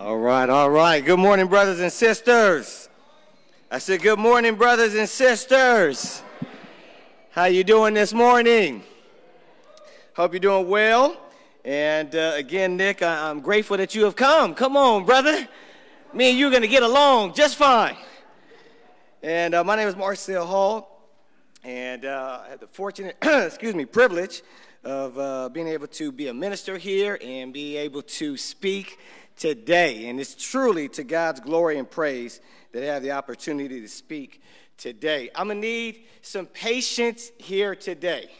All right, all right. Good morning, brothers and sisters. I said, good morning, brothers and sisters. How you doing this morning? Hope you're doing well. And uh, again, Nick, I- am grateful that you have come. Come on, brother. Me and you are going to get along just fine. And uh, my name is Marcel Hall, and uh, I had the fortunate, excuse me, privilege of uh, being able to be a minister here and be able to speak today. And it's truly to God's glory and praise that I have the opportunity to speak today. I'm going to need some patience here today.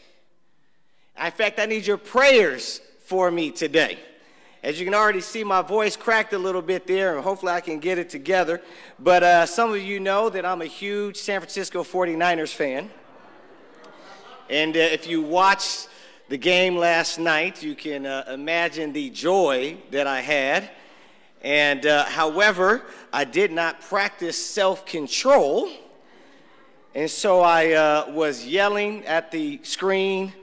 In fact, I need your prayers for me today. As you can already see, my voice cracked a little bit there, and hopefully I can get it together. But uh, some of you know that I'm a huge San Francisco 49ers fan. And uh, if you watched the game last night, you can uh, imagine the joy that I had. And uh, however, I did not practice self control. And so I uh, was yelling at the screen,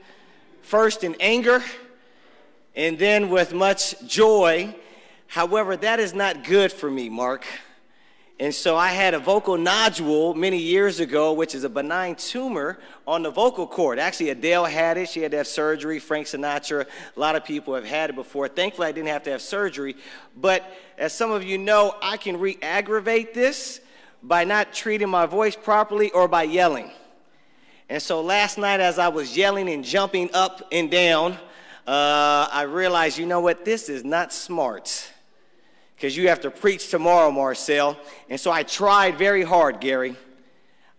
first in anger and then with much joy. However, that is not good for me, Mark. And so I had a vocal nodule many years ago, which is a benign tumor on the vocal cord. Actually, Adele had it. She had to have surgery. Frank Sinatra, a lot of people have had it before. Thankfully, I didn't have to have surgery. But as some of you know, I can re aggravate this by not treating my voice properly or by yelling. And so last night, as I was yelling and jumping up and down, uh, I realized, you know what, this is not smart because you have to preach tomorrow, Marcel. And so I tried very hard, Gary.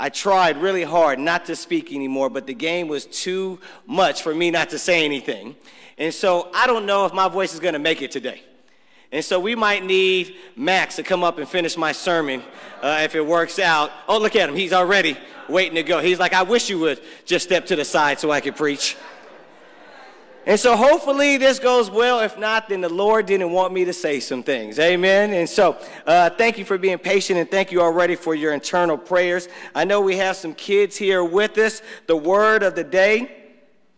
I tried really hard not to speak anymore, but the game was too much for me not to say anything. And so I don't know if my voice is going to make it today. And so we might need Max to come up and finish my sermon uh, if it works out. Oh, look at him. He's already waiting to go. He's like, I wish you would just step to the side so I could preach. And so hopefully this goes well. If not, then the Lord didn't want me to say some things. Amen. And so uh, thank you for being patient and thank you already for your internal prayers. I know we have some kids here with us. The word of the day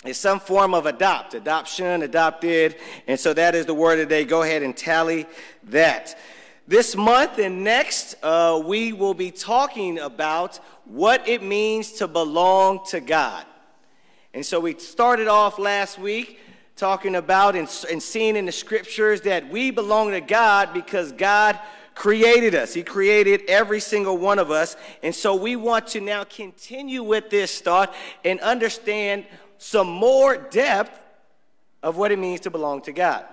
is some form of adopt, adoption, adopted. And so that is the word of the day. Go ahead and tally that. This month and next, uh, we will be talking about what it means to belong to God. And so we started off last week talking about and, and seeing in the scriptures that we belong to God because God created us. He created every single one of us. And so we want to now continue with this thought and understand some more depth of what it means to belong to God.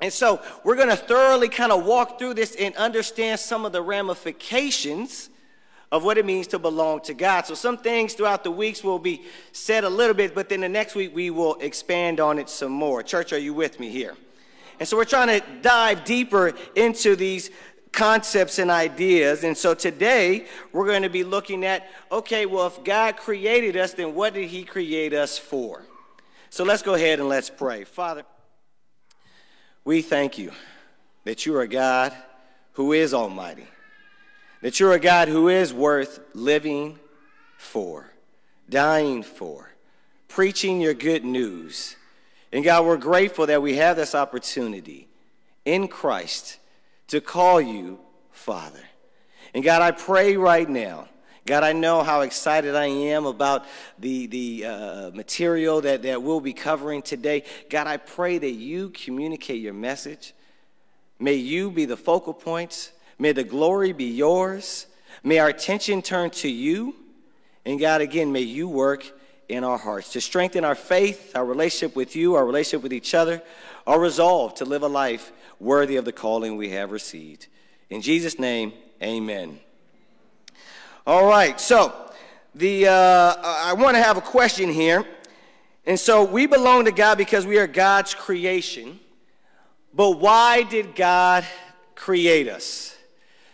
And so we're going to thoroughly kind of walk through this and understand some of the ramifications of what it means to belong to God. So some things throughout the weeks will be said a little bit, but then the next week we will expand on it some more. Church, are you with me here? And so we're trying to dive deeper into these concepts and ideas. And so today we're going to be looking at okay, well, if God created us, then what did He create us for? So let's go ahead and let's pray. Father, we thank you that you are God who is almighty that you're a God who is worth living for, dying for, preaching your good news. And God, we're grateful that we have this opportunity in Christ to call you Father. And God, I pray right now. God, I know how excited I am about the, the uh, material that, that we'll be covering today. God, I pray that you communicate your message. May you be the focal points May the glory be yours. May our attention turn to you. And God, again, may you work in our hearts to strengthen our faith, our relationship with you, our relationship with each other, our resolve to live a life worthy of the calling we have received. In Jesus' name, amen. All right, so the uh, I want to have a question here. And so we belong to God because we are God's creation. But why did God create us?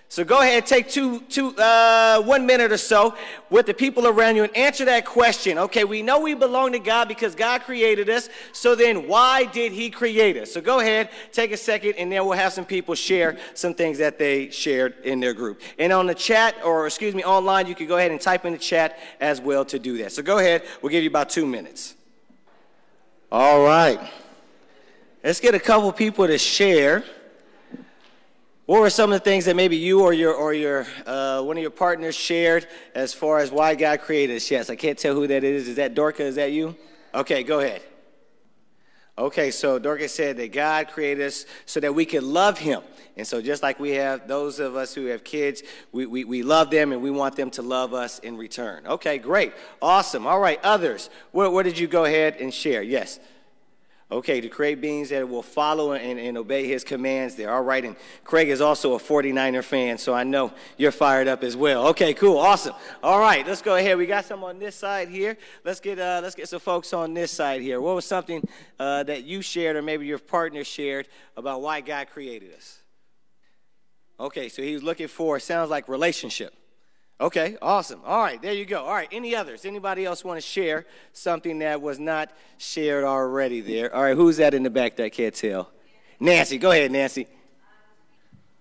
So go ahead, take two, two, uh, one minute or so with the people around you and answer that question. Okay, we know we belong to God because God created us. So then, why did He create us? So go ahead, take a second, and then we'll have some people share some things that they shared in their group. And on the chat, or excuse me, online, you can go ahead and type in the chat as well to do that. So go ahead, we'll give you about two minutes. All right. Let's get a couple people to share. What were some of the things that maybe you or your or your uh, one of your partners shared as far as why God created us? Yes, I can't tell who that is. Is that Dorca? Is that you? Okay, go ahead. Okay, so Dorcas said that God created us so that we could love Him. And so, just like we have those of us who have kids, we, we, we love them and we want them to love us in return. Okay, great. Awesome. All right, others. What, what did you go ahead and share? Yes. Okay, to create beings that will follow and, and obey his commands there. All right, and Craig is also a 49er fan, so I know you're fired up as well. Okay, cool, awesome. All right, let's go ahead. We got some on this side here. Let's get, uh, let's get some folks on this side here. What was something uh, that you shared or maybe your partner shared about why God created us? Okay, so he was looking for, sounds like relationship. Okay, awesome. All right, there you go. All right, any others? Anybody else want to share something that was not shared already there? All right, who's that in the back that can't tell? Nancy, go ahead, Nancy.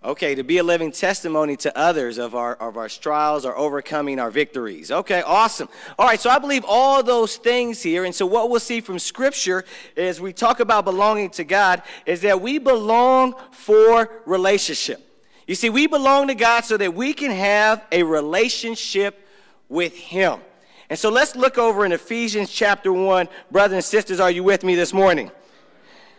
Okay, to be a living testimony to others of our, of our trials, our overcoming, our victories. Okay, awesome. All right, so I believe all those things here. And so, what we'll see from Scripture as we talk about belonging to God is that we belong for relationship. You see, we belong to God so that we can have a relationship with Him. And so let's look over in Ephesians chapter 1. Brothers and sisters, are you with me this morning?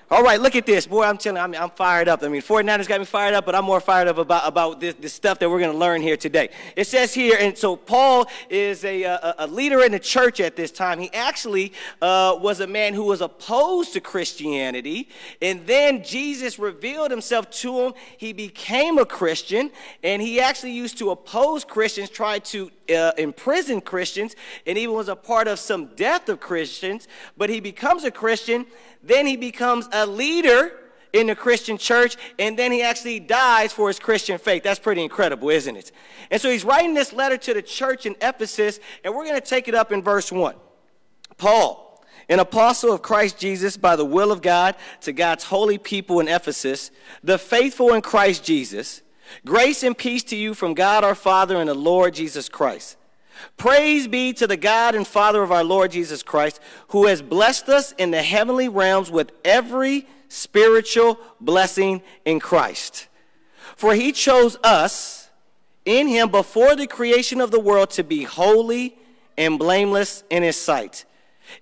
All right, look at this. Boy, I'm telling you, I'm, I'm, fired up. I mean, 49ers got me fired up, but I'm more fired up about, about this, this stuff that we're going to learn here today. It says here, and so Paul is a, a, a leader in the church at this time. He actually uh, was a man who was opposed to Christianity, and then Jesus revealed himself to him. He became a Christian, and he actually used to oppose Christians, try to uh, imprison Christians, and even was a part of some death of Christians. But he becomes a Christian then he becomes a leader in the Christian church, and then he actually dies for his Christian faith. That's pretty incredible, isn't it? And so he's writing this letter to the church in Ephesus, and we're going to take it up in verse 1. Paul, an apostle of Christ Jesus by the will of God to God's holy people in Ephesus, the faithful in Christ Jesus, grace and peace to you from God our Father and the Lord Jesus Christ. Praise be to the God and Father of our Lord Jesus Christ, who has blessed us in the heavenly realms with every spiritual blessing in Christ. For he chose us in him before the creation of the world to be holy and blameless in his sight.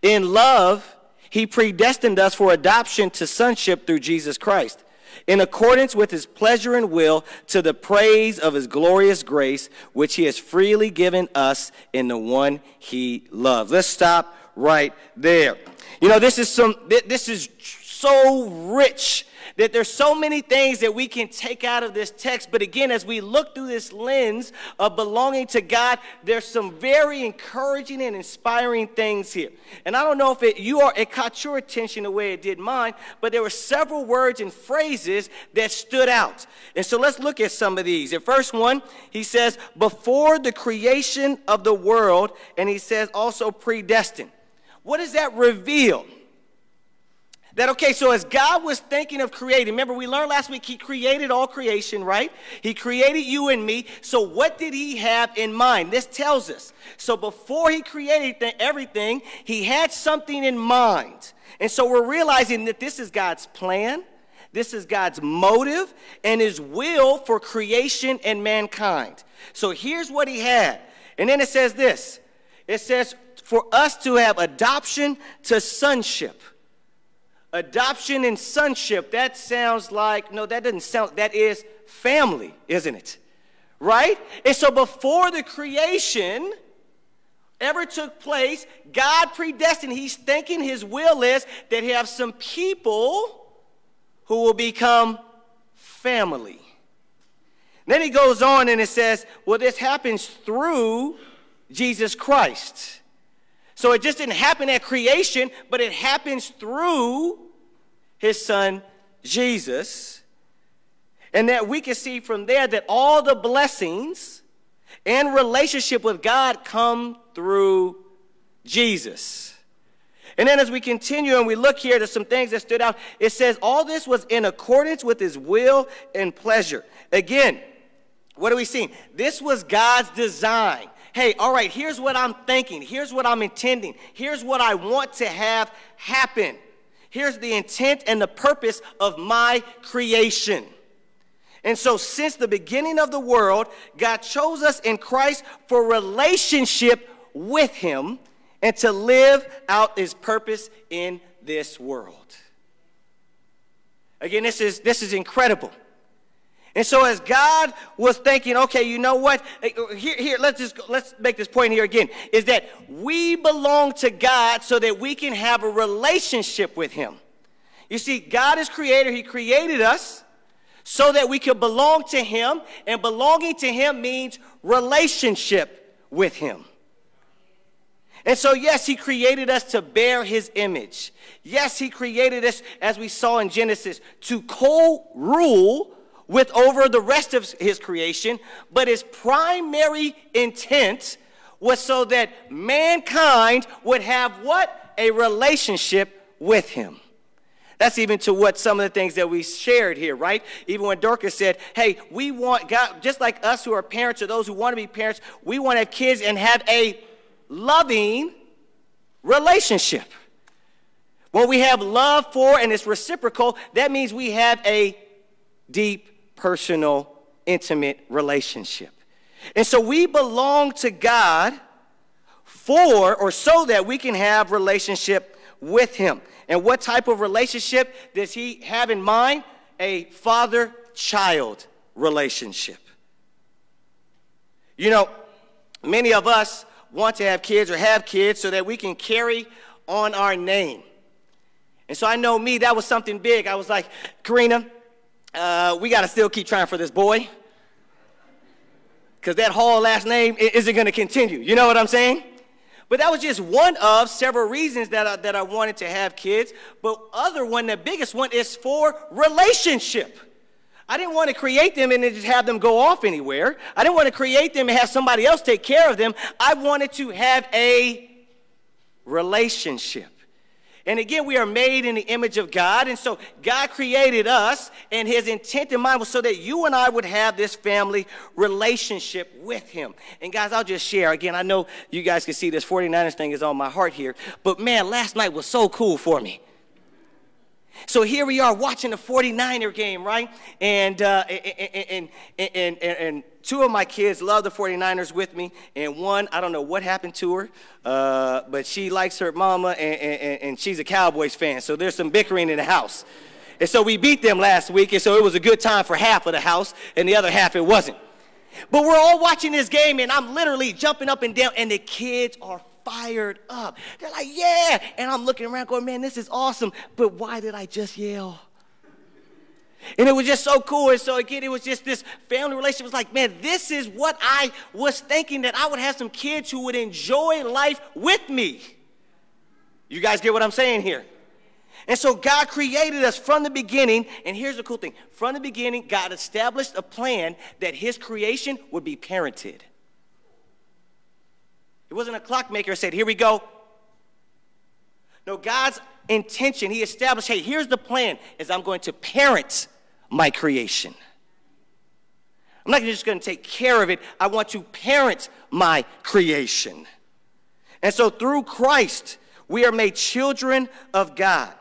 In love, he predestined us for adoption to sonship through Jesus Christ in accordance with his pleasure and will, to the praise of his glorious grace, which he has freely given us in the one he loves. Let's stop right there. You know, this is some, this is so rich that there's so many things that we can take out of this text. But again, as we look through this lens of belonging to God, there's some very encouraging and inspiring things here. And I don't know if it you are it caught your attention the way it did mine, but there were several words and phrases that stood out. And so let's look at some of these. The first one, he says, before the creation of the world, and he says also predestined. What does that reveal? That, okay, so as God was thinking of creating, remember we learned last week, He created all creation, right? He created you and me. So what did He have in mind? This tells us. So before He created everything, He had something in mind. And so we're realizing that this is God's plan, this is God's motive, and His will for creation and mankind. So here's what He had. And then it says this it says, for us to have adoption to sonship. Adoption and sonship, that sounds like, no, that doesn't sound, that is family, isn't it? Right? And so before the creation ever took place, God predestined, He's thinking His will is that He have some people who will become family. Then he goes on and it says, well, this happens through Jesus Christ. So it just didn't happen at creation, but it happens through his son Jesus. And that we can see from there that all the blessings and relationship with God come through Jesus. And then as we continue and we look here, there's some things that stood out. It says, all this was in accordance with his will and pleasure. Again, what are we seeing? This was God's design. Hey, all right, here's what I'm thinking. Here's what I'm intending. Here's what I want to have happen. Here's the intent and the purpose of my creation. And so, since the beginning of the world, God chose us in Christ for relationship with Him and to live out His purpose in this world. Again, this is, this is incredible. And so as God was thinking, okay, you know what? Oh, here, here, let's just let's make this point here again. Is that we belong to God so that we can have a relationship with Him. You see, God is creator, He created us so that we could belong to Him, and belonging to Him means relationship with Him. And so, yes, he created us to bear his image. Yes, he created us, as we saw in Genesis, to co rule with over the rest of his creation, but his primary intent was so that mankind would have what? A relationship with him. That's even to what some of the things that we shared here, right? Even when Dorcas said, hey, we want God, just like us who are parents or those who want to be parents, we want to have kids and have a loving relationship. When we have love for and it's reciprocal, that means we have a deep personal, intimate relationship. And so we belong to God for or so that we can have relationship with him. And what type of relationship does he have in mind? A father-child relationship. You know, many of us want to have kids or have kids so that we can carry on our name. And so I know me, that was something big. I was like, Karina, uh, we got to still keep trying for this boy. Because that Hall last name isn't going to continue. You know what I'm saying? But that was just one of several reasons that I, that I wanted to have kids. But other one, the biggest one, is for relationship. I didn't want to create them and then just have them go off anywhere. I didn't want to create them and have somebody else take care of them. I wanted to have a relationship. And again, we are made in the image of God. And so God created us, and his intent in mind was so that you and I would have this family relationship with him. And guys, I'll just share. Again, I know you guys can see this 49ers thing is on my heart here. But man, last night was so cool for me. So here we are watching the 49er game, right? And, uh, and, and, and, of my kids love the 49ers with me, and one, I don't know what happened to her, uh, but she likes her mama, and, and, and she's a Cowboys fan, so there's some bickering in the house. And so we beat them last week, and so it was a good time for half of the house, and the other half it wasn't. But we're all watching this game, and I'm literally jumping up and down, and the kids are fired up. They're like, yeah. And I'm looking around going, man, this is awesome. But why did I just yell? And it was just so cool. And so again, it was just this family relationship. It was like, man, this is what I was thinking that I would have some kids who would enjoy life with me. You guys get what I'm saying here? And so God created us from the beginning. And here's the cool thing from the beginning, God established a plan that His creation would be parented. It wasn't a clockmaker said, Here we go. No, God's intention, He established, hey, here's the plan, is I'm going to parent my creation. I'm not just going to take care of it, I want to parent my creation. And so through Christ, we are made children of God,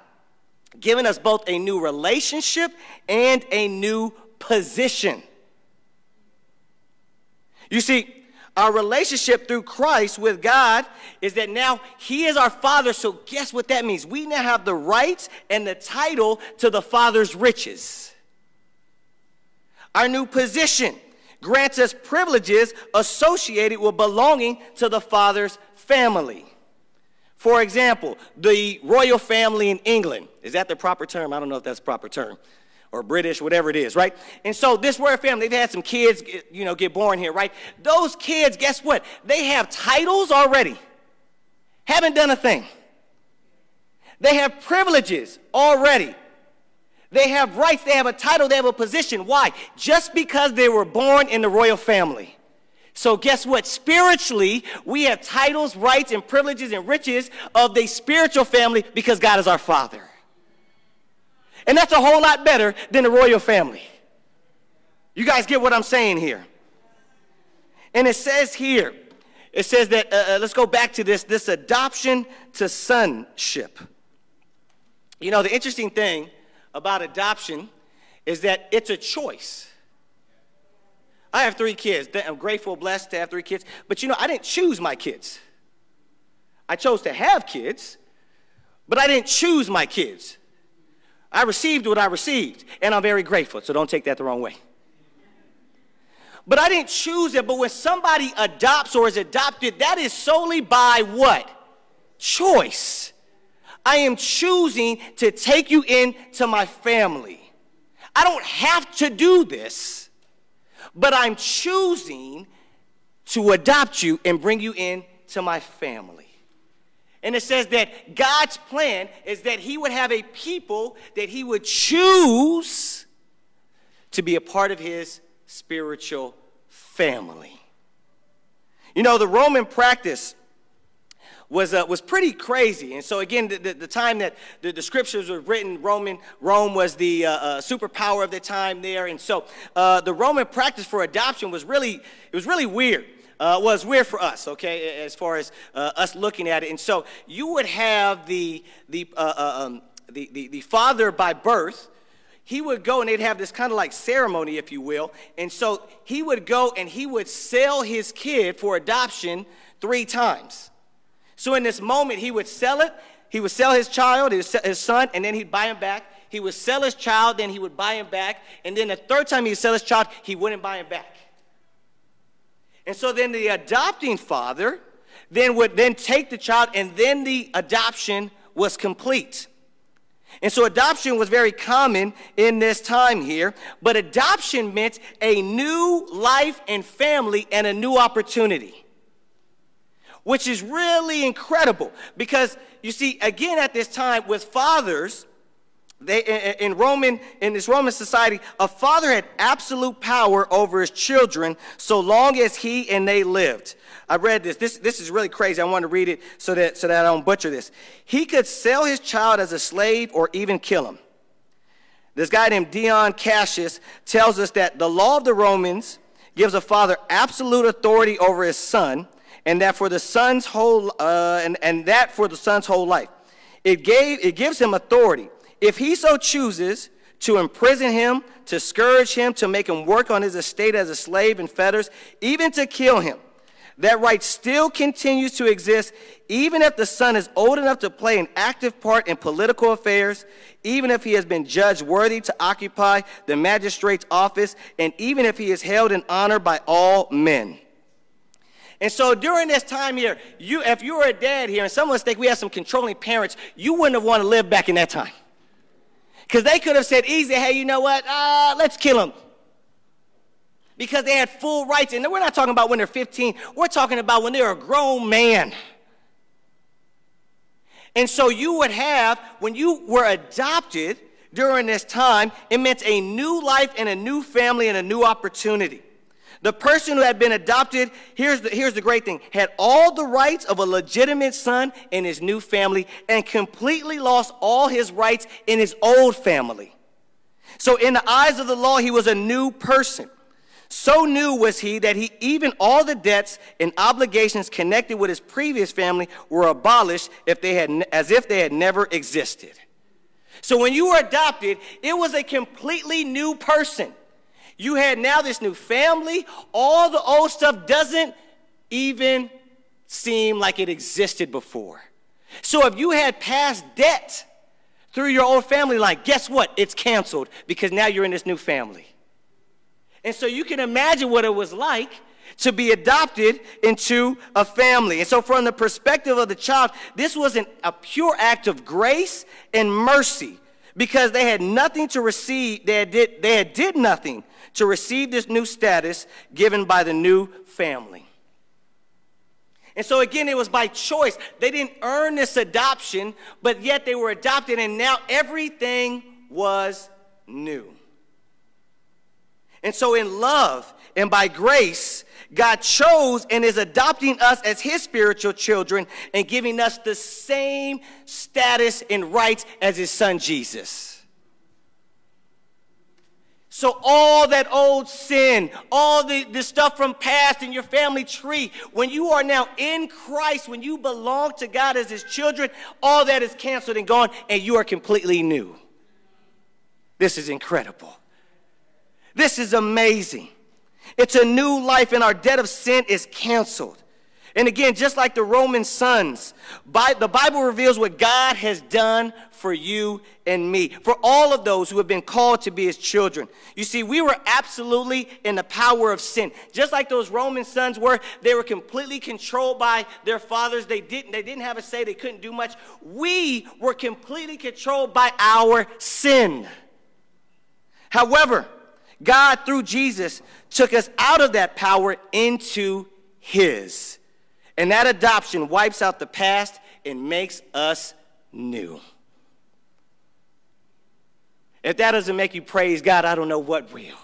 giving us both a new relationship and a new position. You see, our relationship through Christ with God is that now He is our Father. So, guess what that means? We now have the rights and the title to the Father's riches. Our new position grants us privileges associated with belonging to the Father's family. For example, the royal family in England. Is that the proper term? I don't know if that's the proper term or British, whatever it is, right? And so this royal family, they've had some kids, you know, get born here, right? Those kids, guess what? They have titles already. Haven't done a thing. They have privileges already. They have rights, they have a title, they have a position. Why? Just because they were born in the royal family. So, guess what? Spiritually, we have titles, rights, and privileges and riches of the spiritual family because God is our Father. And that's a whole lot better than the royal family. You guys get what I'm saying here? And it says here, it says that, uh, uh, let's go back to this, this adoption to sonship. You know, the interesting thing about adoption is that it's a choice. I have three kids. I'm grateful, blessed to have three kids. But you know, I didn't choose my kids. I chose to have kids, but I didn't choose my kids. I received what I received, and I'm very grateful, so don't take that the wrong way. But I didn't choose it, but when somebody adopts or is adopted, that is solely by what? Choice. I am choosing to take you into my family. I don't have to do this, but I'm choosing to adopt you and bring you into my family. And it says that God's plan is that He would have a people that He would choose to be a part of His spiritual family. You know, the Roman practice was, uh, was pretty crazy. And so, again, the, the, the time that the, the, scriptures were written, Roman, Rome was the uh, uh, superpower of the time there. And so, uh, the Roman practice for adoption was really, it was really weird. Uh, was weird for us, okay, as far as uh, us looking at it. And so, you would have the, the, um, the, the, the father by birth he would go and they'd have this kind of like ceremony, if you will. And so he would go and he would sell his kid for adoption three times. So in this moment, he would sell it. He would sell his child, his, son, and then he'd buy him back. He would sell his child, then he would buy him back. And then the third time he would sell his child, he wouldn't buy him back. And so then the adopting father then would then take the child, and then the adoption was complete. And so adoption was very common in this time here, but adoption meant a new life and family and a new opportunity which is really incredible because you see, again, at this time with fathers, they, in Roman in this Roman society, a father had absolute power over his children so long as he and they lived. I read this. This, this is really crazy. I want to read it so that, so that I don't butcher this. He could sell his child as a slave or even kill him. This guy named Dion Cassius tells us that the law of the Romans gives a father absolute authority over his son and that for the son's whole uh, and, and that for the son's whole life. It gave it gives him authority. If he so chooses to imprison him, to scourge him, to make him work on his estate as a slave in fetters, even to kill him. That right still continues to exist even if the son is old enough to play an active part in political affairs, even if he has been judged worthy to occupy the magistrate's office, and even if he is held in honor by all men. And so during this time here, you, if you were a dad here, and some of us think we have some controlling parents, you wouldn't have wanted to live back in that time. Because they could have said easy, hey, you know what? Uh, let's kill them. Because they had full rights. And we're not talking about when they're 15. We're talking about when they're a grown man. And so you would have, when you were adopted during this time, it meant a new life and a new family and a new opportunity. The person who had been adopted, here's the, here's the great thing, had all the rights of a legitimate son in his new family and completely lost all his rights in his old family. So, in the eyes of the law, he was a new person. So new was he that he even all the debts and obligations connected with his previous family were abolished if they had, as if they had never existed. So when you were adopted, it was a completely new person. You had now this new family. All the old stuff doesn't even seem like it existed before. So if you had past debt through your old family line, guess what? It's canceled because now you're in this new family. And so you can imagine what it was like to be adopted into a family. And so, from the perspective of the child, this was an, a pure act of grace and mercy because they had nothing to receive, they had did, they had did nothing to receive this new status given by the new family. And so, again, it was by choice. They didn't earn this adoption, but yet they were adopted, and now everything was new. And so, in love and by grace, God chose and is adopting us as his spiritual children and giving us the same status and rights as his son Jesus. So, all that old sin, all the, the stuff from past in your family tree, when you are now in Christ, when you belong to God as His children, all that is canceled and gone, and you are completely new. This is incredible. This is amazing. It's a new life, and our debt of sin is canceled. And again, just like the Roman sons, the Bible reveals what God has done for you and me, for all of those who have been called to be his children. You see, we were absolutely in the power of sin. Just like those Roman sons were, they were completely controlled by their fathers. They didn't, they didn't have a say, they couldn't do much. We were completely controlled by our sin. However, God, through Jesus, took us out of that power into his. And that adoption wipes out the past and makes us new. If that doesn't make you praise God, I don't know what will.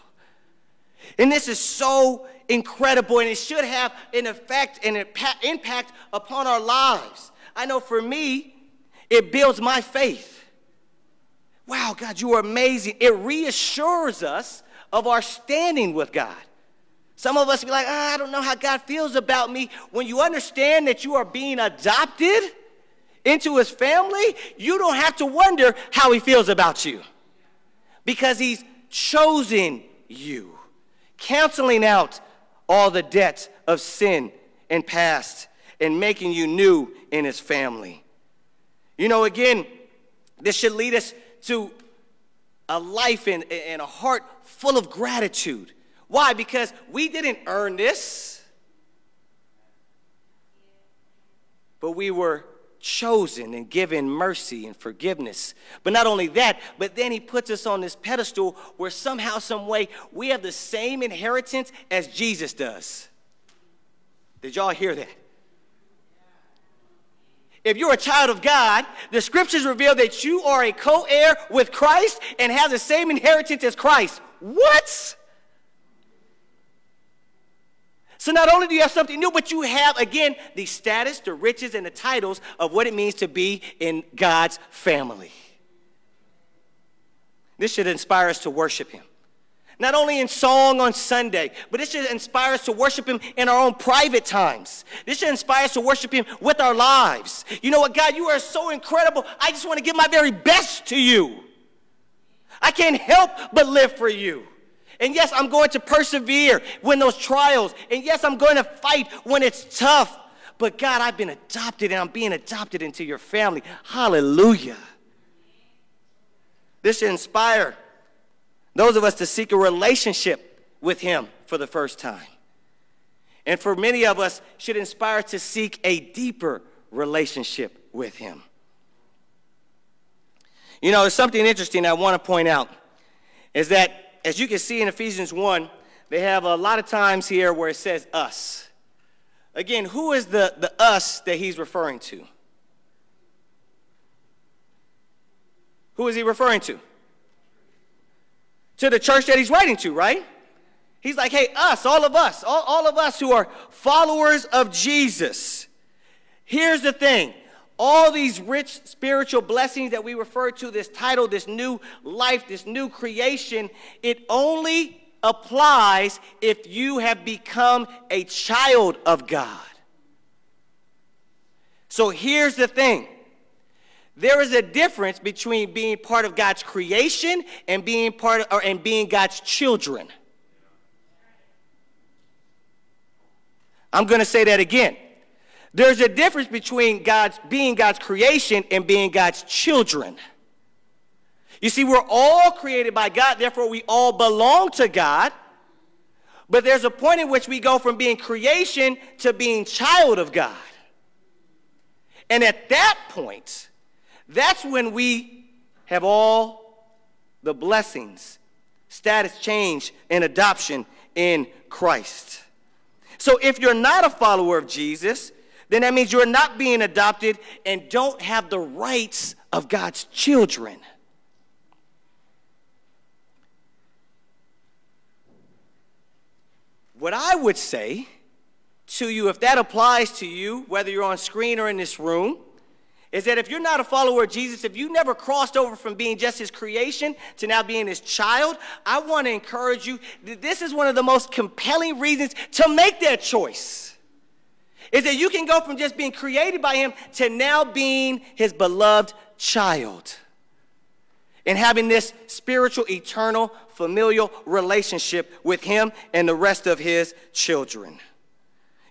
And this is so incredible, and it should have an effect and an impact upon our lives. I know for me, it builds my faith. Wow, God, you are amazing. It reassures us of our standing with God. Some of us be like, oh, I don't know how God feels about me. When you understand that you are being adopted into his family, you don't have to wonder how he feels about you because he's chosen you, canceling out all the debt of sin and past and making you new in his family. You know, again, this should lead us to a life and, and a heart full of gratitude why? Because we didn't earn this, but we were chosen and given mercy and forgiveness. But not only that, but then he puts us on this pedestal where somehow, some way, we have the same inheritance as Jesus does. Did y'all hear that? If you're a child of God, the scriptures reveal that you are a co heir with Christ and have the same inheritance as Christ. What? So not only do you have something new, but you have, again, the status, the riches, and the titles of what it means to be in God's family. This should inspire us to worship Him. Not only in song on Sunday, but this should inspire us to worship Him in our own private times. This should inspire us to worship Him with our lives. You know what, God, you are so incredible. I just want to give my very best to you. I can't help but live for you. And yes, I'm going to persevere when those trials. And yes, I'm going to fight when it's tough. But God, I've been adopted and I'm being adopted into your family. Hallelujah. This should inspire those of us to seek a relationship with Him for the first time. And for many of us, should inspire to seek a deeper relationship with Him. You know, there's something interesting I want to point out is that as you can see in Ephesians 1, they have a lot of times here where it says us. Again, who is the, the us that he's referring to? Who is he referring to? To the church that he's writing to, right? He's like, hey, us, all of us, all, all of us who are followers of Jesus. Here's the thing all these rich spiritual blessings that we refer to, this title, this new life, this new creation, it only applies if you have become a child of God. So here's the thing. There is a difference between being part of God's creation and being part of, or, and being God's children. I'm going to say that again. There's a difference between God's being God's creation and being God's children. You see, we're all created by God, therefore we all belong to God. But there's a point in which we go from being creation to being child of God. And at that point, that's when we have all the blessings, status change, and adoption in Christ. So if you're not a follower of Jesus, then that means you're not being adopted and don't have the rights of God's children. What I would say to you, if that applies to you, whether you're on screen or in this room, is that if you're not a follower of Jesus, if you never crossed over from being just his creation to now being his child, I want to encourage you that this is one of the most compelling reasons to make that choice is that you can go from just being created by him to now being his beloved child. and having this spiritual, eternal, familial relationship with Him and the rest of His children.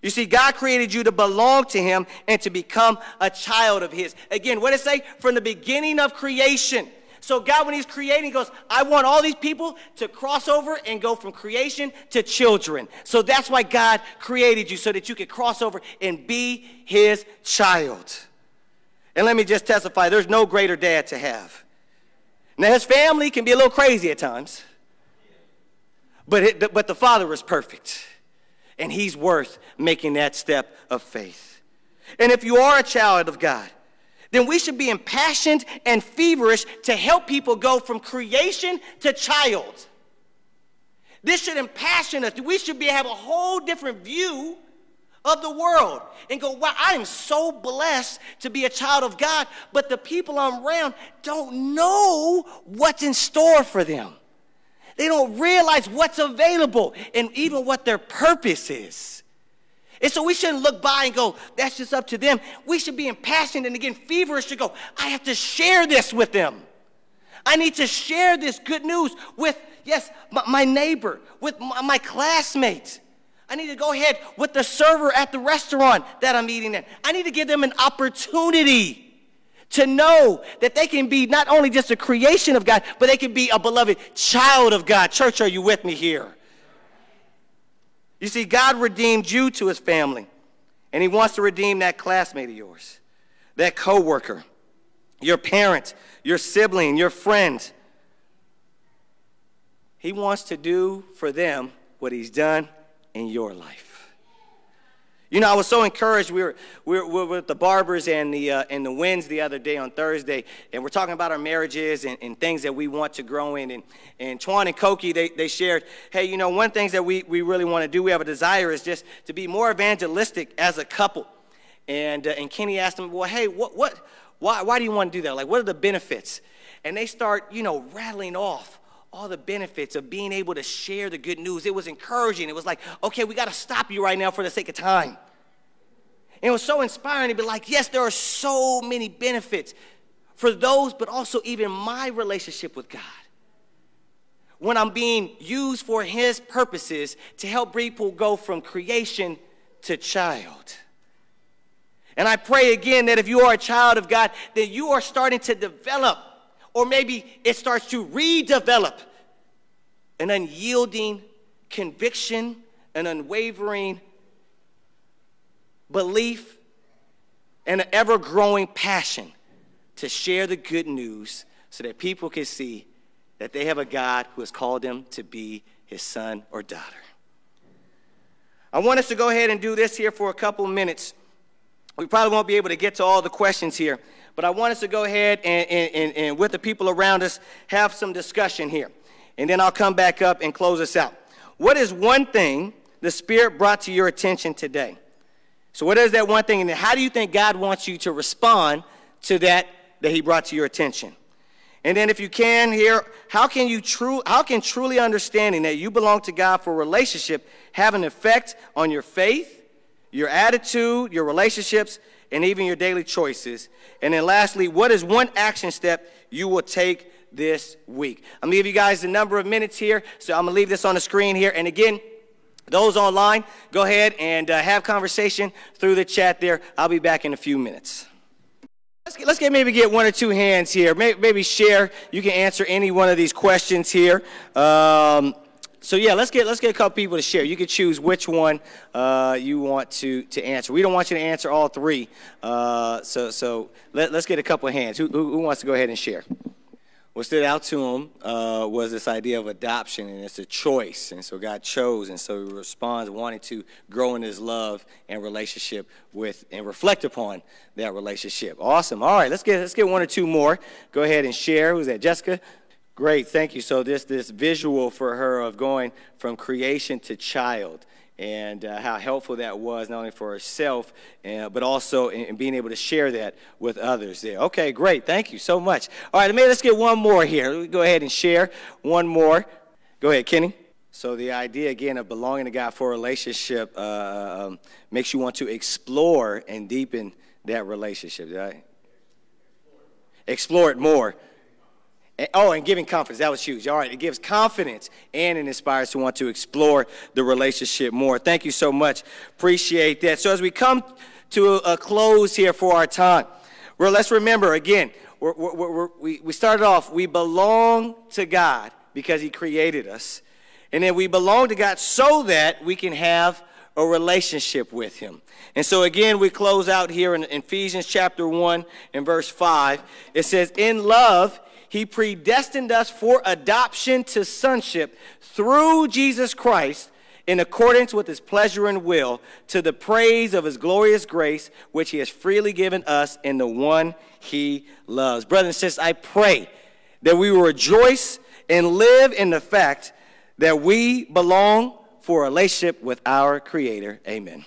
You see, God created you to belong to Him and to become a child of His. Again, what does it say? From the beginning of creation. So, God, when He's creating, goes, I want all these people to cross over and go from creation to children. So that's why God created you, so that you could cross over and be His child. And let me just testify there's no greater dad to have. Now, his family can be a little crazy at times, but, it, but the father is perfect, and he's worth making that step of faith. And if you are a child of God, then we should be impassioned and feverish to help people go from creation to child. This should impassion us. We should be have a whole different view of the world and go, wow, I am so blessed to be a child of God, but the people I'm around don't know what's in store for them. They don't realize what's available and even what their purpose is. And so we shouldn't look by and go, that's just up to them. We should be impassioned and again feverish to go, I have to share this with them. I need to share this good news with, yes, my, neighbor, with my classmates. I need to go ahead with the server at the restaurant that I'm eating at. I need to give them an opportunity to know that they can be not only just a creation of God, but they can be a beloved child of God. Church, are you with me here? You see, God redeemed you to his family, and he wants to redeem that classmate of yours, that coworker, your parent, your sibling, your friend. He wants to do for them what he's done in your life. You know, I was so encouraged. We were, we were, we were with the barbers and the, uh, and the winds the other day on Thursday, and we're talking about our marriages and, and things that we want to grow in. And, and Twan and Koki, they, they shared, hey, you know, one thing that we, we really want to do, we have a desire, is just to be more evangelistic as a couple. And, uh, and Kenny asked them, well, hey, what, what, why, why do you want to do that? Like, what are the benefits? And they start, you know, rattling off all the benefits of being able to share the good news. It was encouraging. It was like, okay, we got to stop you right now for the sake of time. And it was so inspiring to be like, yes, there are so many benefits for those, but also even my relationship with God. When I'm being used for His purposes to help people go from creation to child. And I pray again that if you are a child of God, that you are starting to develop or maybe it starts to redevelop an unyielding conviction, an unwavering belief, and an ever growing passion to share the good news so that people can see that they have a God who has called them to be his son or daughter. I want us to go ahead and do this here for a couple minutes. We probably won't be able to get to all the questions here, but I want us to go ahead and, and, and, with the people around us have some discussion here. And then I'll come back up and close us out. What is one thing the Spirit brought to your attention today? So, what is that one thing? And how do you think God wants you to respond to that that He brought to your attention? And then, if you can, here, how can you true, how can truly understanding that you belong to God for relationship have an effect on your faith, your attitude, your relationships, and even your daily choices? And then lastly, what is one action step you will take this week? I'm gonna give you guys the number of minutes here, so I'm gonna leave this on the screen here. And again, those online, go ahead and uh, have conversation through the chat there. I'll be back in a few minutes. Let's get, let's get maybe get one or two hands here. Maybe, maybe share. You can answer any one of these questions here. Um, so yeah, let's get let's get a couple people to share. You can choose which one uh, you want to to answer. We don't want you to answer all three. Uh, so so let, us get a couple of hands. Who, who, who, wants to go ahead and share? What stood out to him uh, was this idea of adoption, and it's a choice, and so God chose, and so he responds wanting to grow in His love and relationship with, and reflect upon that relationship. Awesome. All right, let's get let's get one or two more. Go ahead and share. Who's that? Jessica. Great, thank you. So this this visual for her of going from creation to child, and uh, how helpful that was not only for herself, uh, but also in, in, being able to share that with others. There. Okay, great. Thank you so much. All right, let's get one more here. Let me go ahead and share one more. Go ahead, Kenny. So the idea again of belonging to God for a relationship uh, um, makes you want to explore and deepen that relationship. Right? Explore it more Oh, and giving confidence. That was huge. All right, it gives confidence and it inspires to want to explore the relationship more. Thank you so much. Appreciate that. So, as we come to a close here for our time, well, let's remember again, we're, we're, we're, we we started off, we belong to God because He created us. And then we belong to God so that we can have a relationship with Him. And so, again, we close out here in Ephesians chapter 1 and verse 5. It says, In love, he predestined us for adoption to sonship through Jesus Christ in accordance with his pleasure and will to the praise of his glorious grace, which he has freely given us in the one he loves. Brothers and sisters, I pray that we will rejoice and live in the fact that we belong for a relationship with our Creator. Amen.